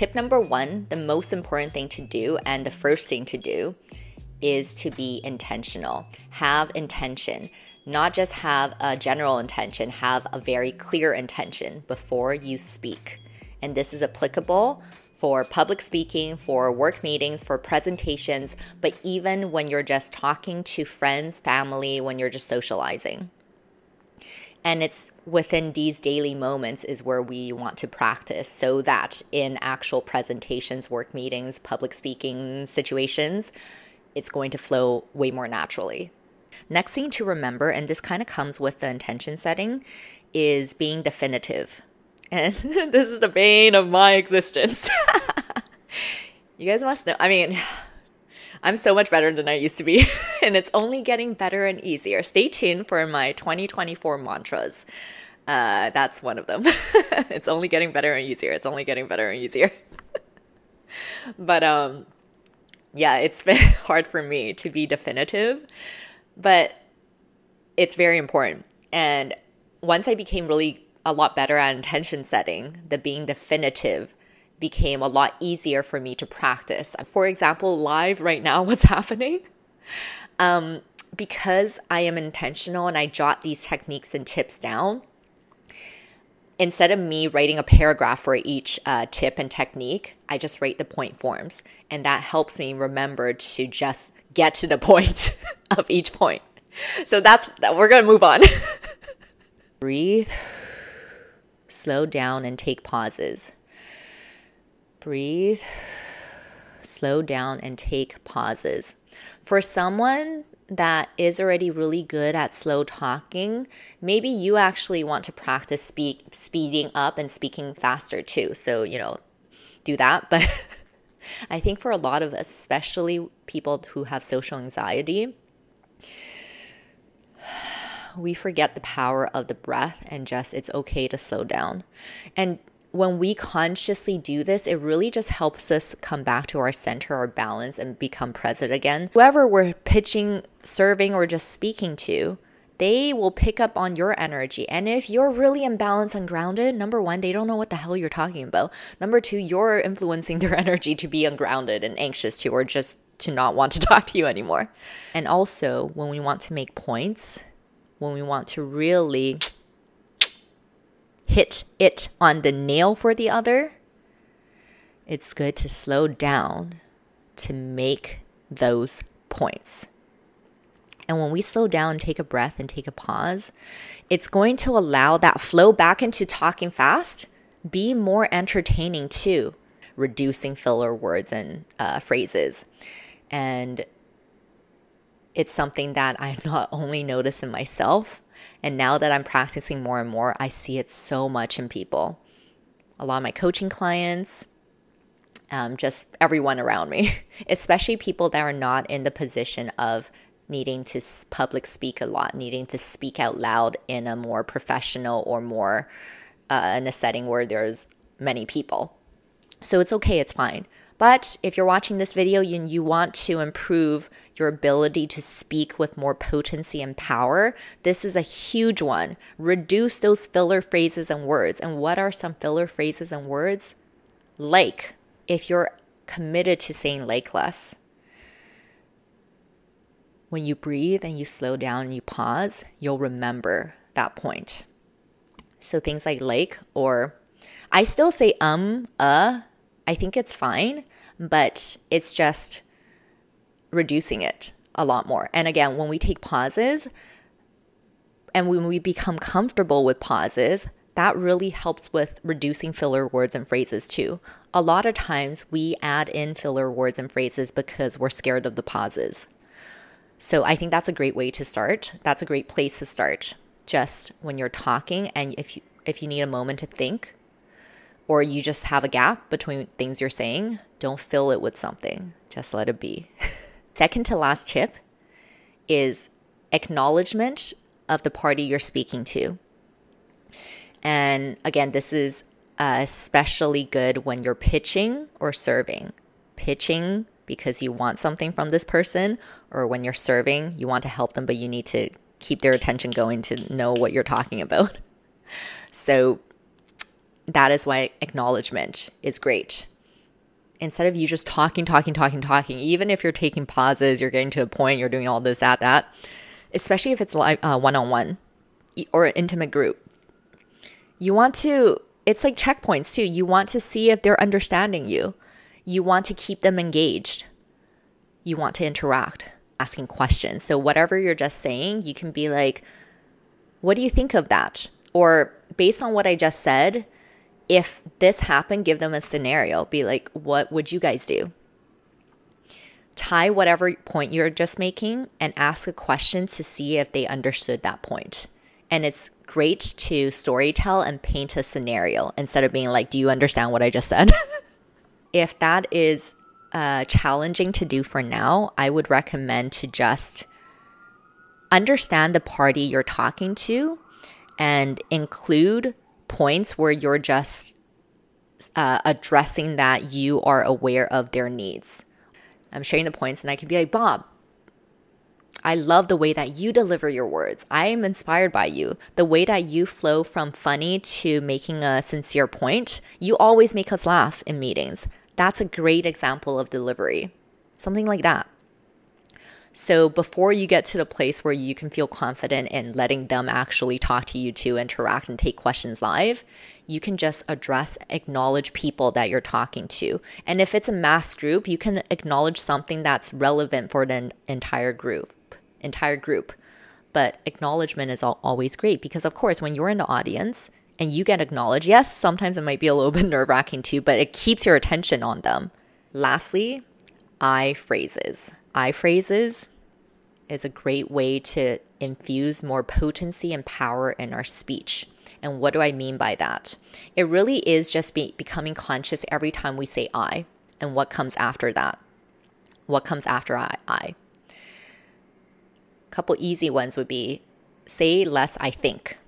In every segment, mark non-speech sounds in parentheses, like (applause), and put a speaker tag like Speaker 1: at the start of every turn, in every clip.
Speaker 1: tip number one, the most important thing to do and the first thing to do is to be intentional. Have intention. Not just have a general intention, have a very clear intention before you speak. And this is applicable for public speaking, for work meetings, for presentations, but even when you're just talking to friends, family, when you're just socializing. And it's within these daily moments is where we want to practice so that in actual presentations, work meetings, public speaking situations, it's going to flow way more naturally. Next thing to remember, and this kind of comes with the intention setting, is being definitive. (laughs) And this is the bane of my existence. (laughs) you guys must know. I mean, I'm so much better than I used to be, (laughs) and it's only getting better and easier. Stay tuned for my 2024 mantras. Uh, that's one of them. (laughs) it's only getting better and easier. It's only getting better and easier. (laughs) but um, yeah, it's been hard for me to be definitive, but it's very important. And once I became really a lot better at intention setting, the being definitive became a lot easier for me to practice. For example, live right now, (laughs) what's happening? Um, because I am intentional and I jot these techniques and tips down, instead of me writing a paragraph for each uh, tip and technique, I just write the point forms. And that helps me remember to just get to the (laughs) point of each point. So that's that. We're to move on. (laughs) Breathe, slow down, and take pauses. Breathe, slow down, and take pauses. For someone that is already really good at slow talking, maybe you actually want to practice speak speeding up and speaking faster too. So, you know, do that. (laughs) But I think for a lot of especially people who have social anxiety, we forget the power of the breath and just it's okay to slow down. And when we consciously do this, it really just helps us come back to our center, our balance, and become present again. Whoever we're pitching, serving, or just speaking to, they will pick up on your energy. And if you're really imbalanced and grounded, number one, they don't know what the hell you're talking about. Number two, you're influencing their (laughs) energy to be ungrounded and anxious to, or just to not want to (laughs) talk to you anymore. And also, when we want to make points, when we want to really hit it on the nail for the other, it's good to slow down to make those points. And when we slow down, take a breath, and take a pause, it's going to allow that flow back into talking fast be more entertaining too, reducing filler words and uh, phrases. And it's something that I (laughs) not only notice in myself, and now that I'm practicing more and more, I see it so much in people. A lot of my coaching clients, um, just everyone around me, (laughs) especially people that are not in the position of needing to public speak a lot, needing to speak out loud in a more professional or more uh, in a setting where there's many people. So it's okay, it's fine. But if you're watching this video and you want to improve your ability to speak with more potency and power, this is a huge one. Reduce those filler phrases and words. And what are some filler phrases and words? Like, if you're committed to saying like less. When you breathe and you slow down and you pause, you'll remember that point. So things like like or I still say um, uh, I think it's fine, but it's just reducing it a lot more. And again, when we take pauses and when we become comfortable with pauses, that really helps with reducing filler words and phrases too. A lot of times we add in filler words and phrases because we're scared of the pauses. So I think that's a great way to start. That's a great place to start. Just when you're talking and if you if you need a moment to think, or you just have a gap between things you're saying, don't fill it with something. Just let it be. (laughs) Second to last tip is acknowledgement of the party you're speaking to. And again, this is especially good when you're pitching or serving. Pitching because you want something from this person, or when you're serving, you want to help them, but you need to keep their attention going to know what you're talking about. (laughs) So, that is why acknowledgement is great. instead of you just talking, talking, talking, talking, even if you're taking pauses, you're getting to a point, you're doing all this, that, that, especially if it's like one on one or an intimate group, you want to, it's like checkpoints too. You want to see if they're understanding you. You want to keep them engaged. You want to interact, asking questions. So, whatever you're just saying, you can be like, what do you think of that? Or based on what I just said, if this happened, give them a scenario. Be like, what would you guys do? Tie whatever point you're just making and ask a question to see if they understood that point. And it's great to storytell and paint a scenario instead of being like, Do you understand what I just said? (laughs) if that is uh, challenging to do for now, I would recommend to just understand the party you're talking to and include points where you're just uh, addressing that you are aware of their needs. I'm sharing the points, and I can be like, Bob, I love the way that you deliver your words. I am inspired by you. The way that you flow from funny to making a sincere point, you always make us laugh in meetings. That's a great example of delivery. Something like that. So before you get to the place where you can feel confident in letting them actually talk to you to interact and take questions live, you can just address, acknowledge people that you're talking to. And if it's a mass group, you can acknowledge something that's relevant for the entire group, entire group. But acknowledgement is always great because, of course, when you're in the audience and you get acknowledged, yes, sometimes it might be a little (laughs) bit nerve wracking too, but it keeps your attention on them. Lastly, I phrases. I phrases is a great way to infuse more potency and power in our speech. And what do I mean by that? It really is just be, becoming conscious every time we say I and what comes after that. What comes after I? I. A couple easy ones would be say less I think.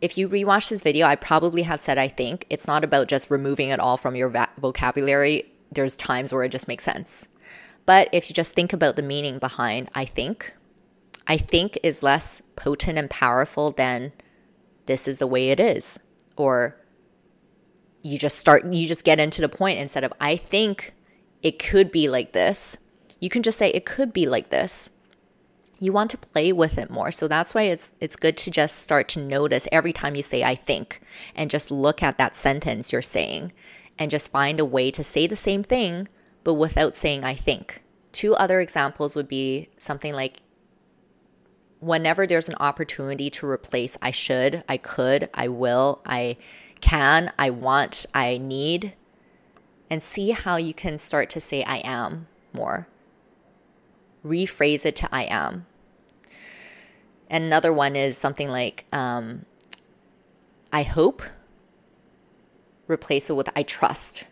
Speaker 1: If you rewatch this video, I probably have said I think. It's not about just removing it all from your va- vocabulary. There's times where it just makes sense. But if you just think about the meaning behind I think, I think is less potent and powerful than this is the way it is. Or you just start, you just get into the point instead of I think it could be like this. You can just say it could be like this. You want to play with it more. So that's why it's it's good to just start to notice every time you say I think and just look at that sentence you're saying and just find a way to say the same thing but without saying I think. Two other examples would be something like whenever there's an opportunity to replace I should, I could, I will, I can, I want, I need, and see how you can start to say I am more. Rephrase it to I am. And another one is something like um, I hope, replace it with I trust.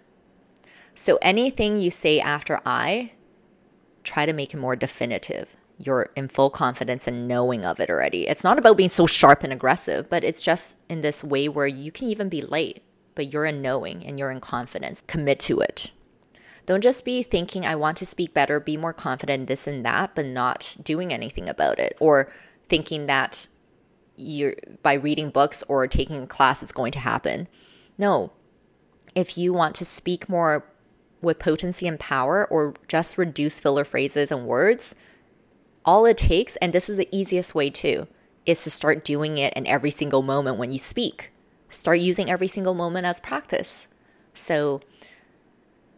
Speaker 1: So anything you say after I, try to make it more definitive. You're in full confidence and knowing of it already. It's not about being so sharp and aggressive, but it's just in this way where you can even be late, but you're in knowing and you're in confidence. Commit to it. Don't just be thinking, I want to speak better, be more confident, this and that, but not doing anything about it. Or thinking that you're by reading books or taking a class, it's going to happen. No. If you want to speak more with potency and power or just reduce filler phrases and words, all it takes, and this is the easiest way too, is to start doing it in every single moment when you speak. Start using every single moment as practice. So,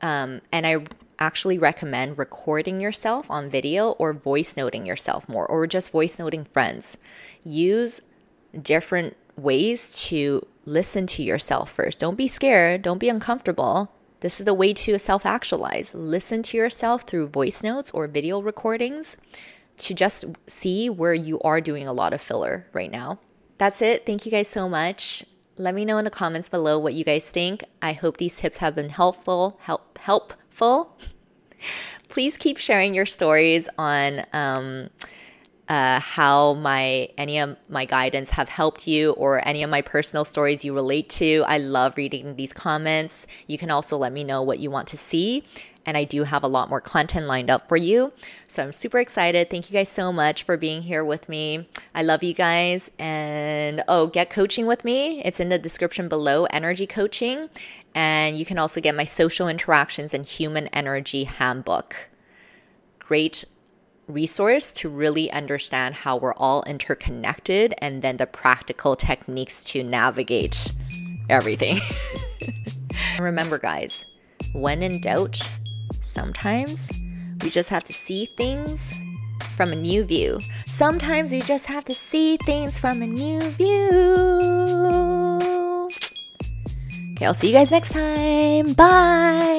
Speaker 1: um, and I actually recommend recording yourself on video or voice noting yourself more, or just voice noting friends. Use different ways to listen to yourself first. Don't be scared, don't be uncomfortable. This is the way to self actualize. Listen to yourself through voice notes or video recordings to just see where you are doing a lot of filler right now. That's it. Thank you guys so much. Let me know in the comments below what you guys think. I hope these tips have been helpful. Help helpful. (laughs) Please keep sharing your stories on um, uh, how my any of my guidance have helped you or any of my personal stories you relate to. I love reading these comments. You can also let me know what you want to see. And I do have a lot more content lined up for you. So I'm super excited. Thank you guys so much for being here with me. I love you guys. And oh, get coaching with me. It's in the description below energy coaching. And you can also get my social interactions and human energy handbook. Great resource to really understand how we're all interconnected and then the practical techniques to navigate everything. (laughs) Remember, guys, when in doubt, sometimes we just have to see things from a new view. Sometimes we just have to see things from a new view. Okay, I'll see you guys next time. Bye.